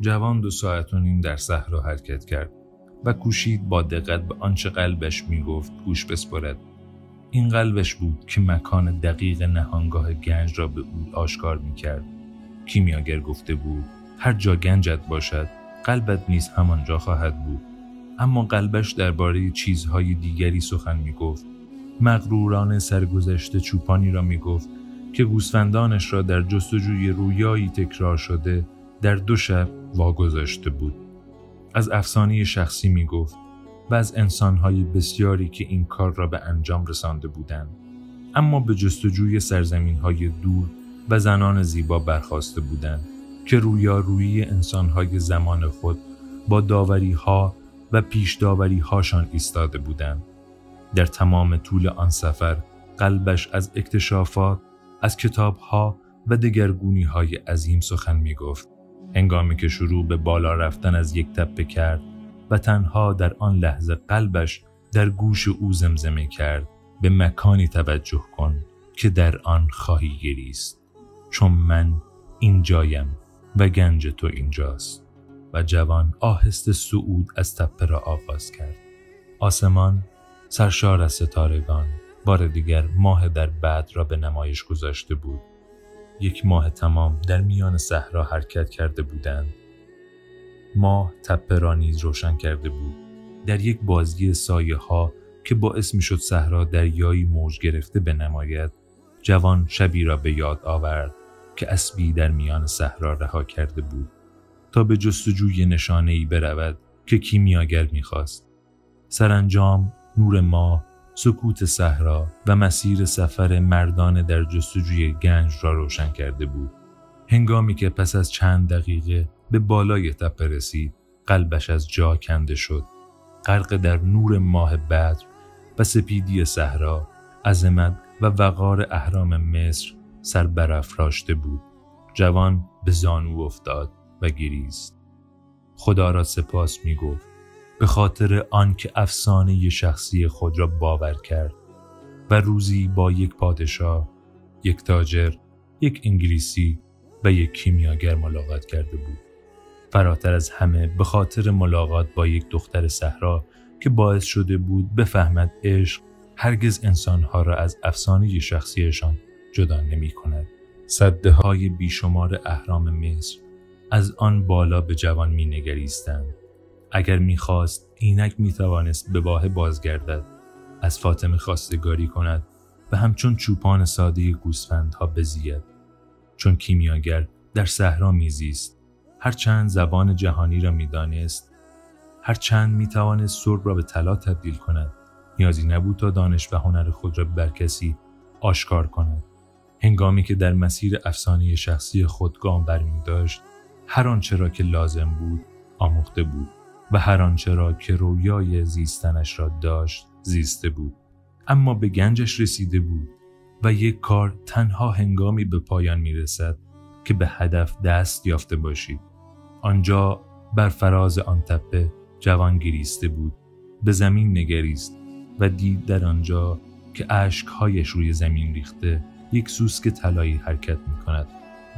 جوان دو ساعت و نیم در صحرا حرکت کرد و کوشید با دقت به آنچه قلبش می‌گفت گوش بسپرد. این قلبش بود که مکان دقیق نهانگاه گنج را به او آشکار می‌کرد. کیمیاگر گفته بود هر جا گنجت باشد قلبت نیز همانجا خواهد بود. اما قلبش درباره چیزهای دیگری سخن می‌گفت. مغروران سرگذشته چوپانی را می‌گفت که گوسفندانش را در جستجوی رویایی تکرار شده در دو شب واگذاشته بود. از افسانه شخصی می گفت و از انسانهای بسیاری که این کار را به انجام رسانده بودند اما به جستجوی سرزمین های دور و زنان زیبا برخواسته بودند که رویارویی انسانهای زمان خود با داوری ها و پیش داوری هاشان ایستاده بودند. در تمام طول آن سفر قلبش از اکتشافات از کتاب ها و دگرگونی های عظیم سخن می گفت هنگامی که شروع به بالا رفتن از یک تپه کرد و تنها در آن لحظه قلبش در گوش او زمزمه کرد به مکانی توجه کن که در آن خواهی گریست چون من اینجایم و گنج تو اینجاست. و جوان آهسته صعود از تپه را آغاز کرد. آسمان سرشار از ستارگان بار دیگر ماه در بعد را به نمایش گذاشته بود. یک ماه تمام در میان صحرا حرکت کرده بودند. ماه تپه را نیز روشن کرده بود. در یک بازی سایه ها که باعث می شد صحرا دریایی موج گرفته بنماید جوان شبی را به یاد آورد که اسبی در میان صحرا رها کرده بود تا به جستجوی نشانه ای برود که کیمیاگر می‌خواست. سرانجام نور ماه سکوت صحرا و مسیر سفر مردان در جستجوی گنج را روشن کرده بود. هنگامی که پس از چند دقیقه به بالای تپه رسید، قلبش از جا کنده شد. غرق در نور ماه بدر و سپیدی صحرا، عظمت و وقار اهرام مصر سر برافراشته بود. جوان به زانو افتاد و گریست. خدا را سپاس می گفت. به خاطر آنکه افسانه شخصی خود را باور کرد و روزی با یک پادشاه، یک تاجر، یک انگلیسی و یک کیمیاگر ملاقات کرده بود. فراتر از همه به خاطر ملاقات با یک دختر صحرا که باعث شده بود بفهمد عشق هرگز انسانها را از افسانه شخصیشان جدا نمی کند. صده بیشمار اهرام مصر از آن بالا به جوان می نگریستند. اگر می‌خواست اینک می‌توانست به باه بازگردد از فاطمه خواستگاری کند و همچون چوپان ساده گوسفندها بزید. چون کیمیاگر در صحرا میزیست هر چند زبان جهانی را می‌دانست هر چند می‌توانست سرب را به طلا تبدیل کند نیازی نبود تا دانش و هنر خود را بر کسی آشکار کند. هنگامی که در مسیر افسانه شخصی خود گام برمی داشت هر آنچه را که لازم بود آموخته بود. و هر آنچه را که رویای زیستنش را داشت زیسته بود اما به گنجش رسیده بود و یک کار تنها هنگامی به پایان می رسد که به هدف دست یافته باشید آنجا بر فراز آن تپه جوان گریسته بود به زمین نگریست و دید در آنجا که اشکهایش روی زمین ریخته یک سوسک طلایی حرکت می کند.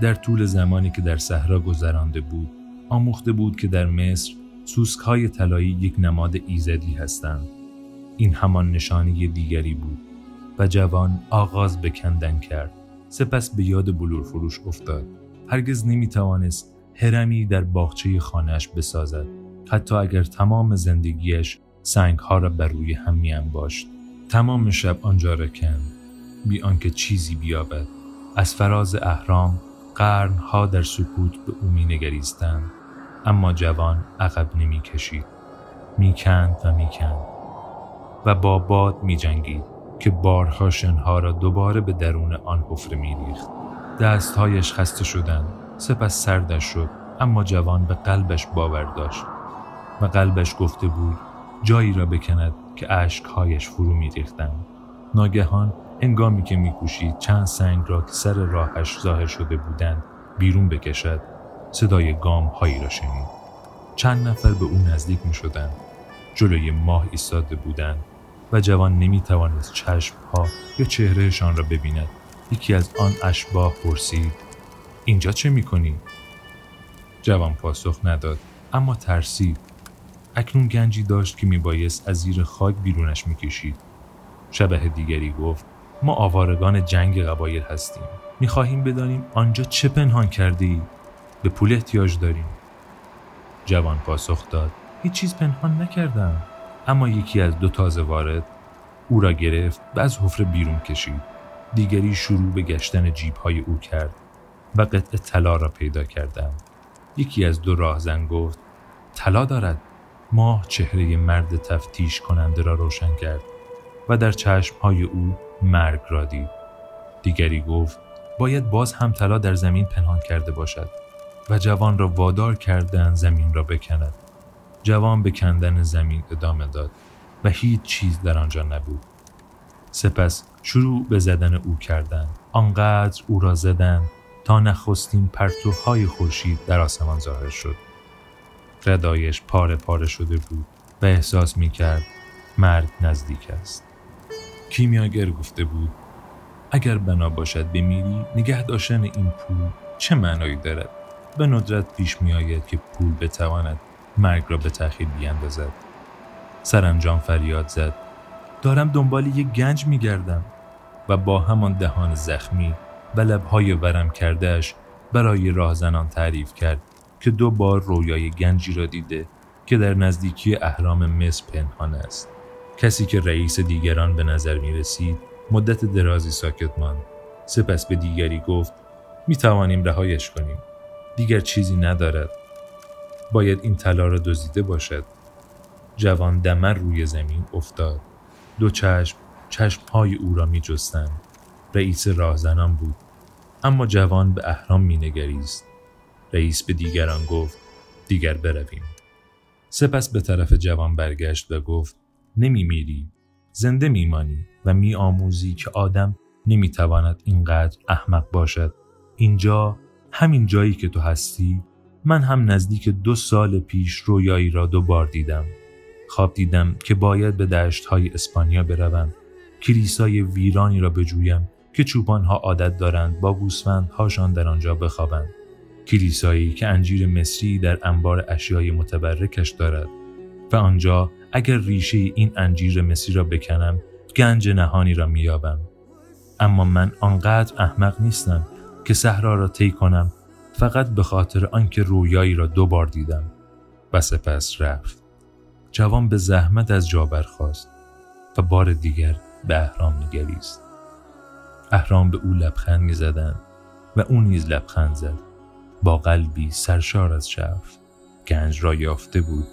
در طول زمانی که در صحرا گذرانده بود آموخته بود که در مصر سوسک های طلایی یک نماد ایزدی هستند. این همان نشانی دیگری بود و جوان آغاز به کندن کرد. سپس به یاد بلور فروش افتاد. هرگز نمی توانست هرمی در باغچه خانهش بسازد. حتی اگر تمام زندگیش سنگ ها را بر روی هم می باشد. تمام شب آنجا را کند. بی آنکه چیزی بیابد. از فراز اهرام قرنها در سکوت به او می نگریستند. اما جوان عقب نمی کشید. می کند و می کند. و با باد می جنگید که بارها شنها را دوباره به درون آن حفره می ریخت. دستهایش خسته شدند. سپس سردش شد. اما جوان به قلبش باور داشت. و قلبش گفته بود جایی را بکند که عشقهایش فرو می ریختند. ناگهان انگامی که میکوشید چند سنگ را که سر راهش ظاهر شده بودند بیرون بکشد صدای گام هایی را شنید. چند نفر به او نزدیک می شدند جلوی ماه ایستاده بودند و جوان نمی توانست چشم ها یا چهرهشان را ببیند. یکی از آن اشباه پرسید اینجا چه می کنی؟ جوان پاسخ نداد اما ترسید. اکنون گنجی داشت که میبایست از زیر خاک بیرونش می‌کشید. شبه دیگری گفت ما آوارگان جنگ قبایل هستیم. می‌خواهیم بدانیم آنجا چه پنهان کرده؟ به پول احتیاج داریم. جوان پاسخ داد. هیچ چیز پنهان نکردم. اما یکی از دو تازه وارد او را گرفت و از حفره بیرون کشید. دیگری شروع به گشتن جیب های او کرد و قطع طلا را پیدا کردم یکی از دو راهزن گفت طلا دارد. ماه چهره مرد تفتیش کننده را روشن کرد و در چشم های او مرگ را دید. دیگری گفت باید باز هم طلا در زمین پنهان کرده باشد. و جوان را وادار کردن زمین را بکند. جوان به کندن زمین ادامه داد و هیچ چیز در آنجا نبود. سپس شروع به زدن او کردند. آنقدر او را زدند تا نخستین پرتوهای خورشید در آسمان ظاهر شد. ردایش پاره پاره شده بود و احساس می کرد مرگ نزدیک است. کیمیاگر گفته بود اگر بنا باشد بمیری نگه داشتن این پول چه معنایی دارد؟ به ندرت پیش می آید که پول بتواند مرگ را به تأخیر بیاندازد. سرانجام فریاد زد. دارم دنبال یک گنج می گردم و با همان دهان زخمی و لبهای ورم کردهش برای راهزنان تعریف کرد که دو بار رویای گنجی را دیده که در نزدیکی اهرام مصر پنهان است. کسی که رئیس دیگران به نظر می رسید مدت درازی ساکت ماند. سپس به دیگری گفت می توانیم رهایش کنیم. دیگر چیزی ندارد. باید این طلا را دزدیده باشد. جوان دمر روی زمین افتاد. دو چشم چشم های او را می جستند. رئیس راهزنان بود. اما جوان به اهرام می نگریست. رئیس به دیگران گفت دیگر برویم. سپس به طرف جوان برگشت و گفت نمی میری. زنده میمانی و می آموزی که آدم نمی تواند اینقدر احمق باشد. اینجا همین جایی که تو هستی من هم نزدیک دو سال پیش رویایی را دو بار دیدم. خواب دیدم که باید به دشت های اسپانیا بروم. کلیسای ویرانی را بجویم که چوپان ها عادت دارند با هاشان در آنجا بخوابند. کلیسایی که انجیر مصری در انبار اشیای متبرکش دارد. و آنجا اگر ریشه این انجیر مصری را بکنم گنج نهانی را مییابم. اما من آنقدر احمق نیستم که صحرا را طی کنم فقط به خاطر آنکه رویایی را دو بار دیدم و سپس رفت. جوان به زحمت از جا برخاست و بار دیگر به اهرام نگریست. اهرام به او لبخند می‌زدند و او نیز لبخند زد. با قلبی سرشار از شرف گنج را یافته بود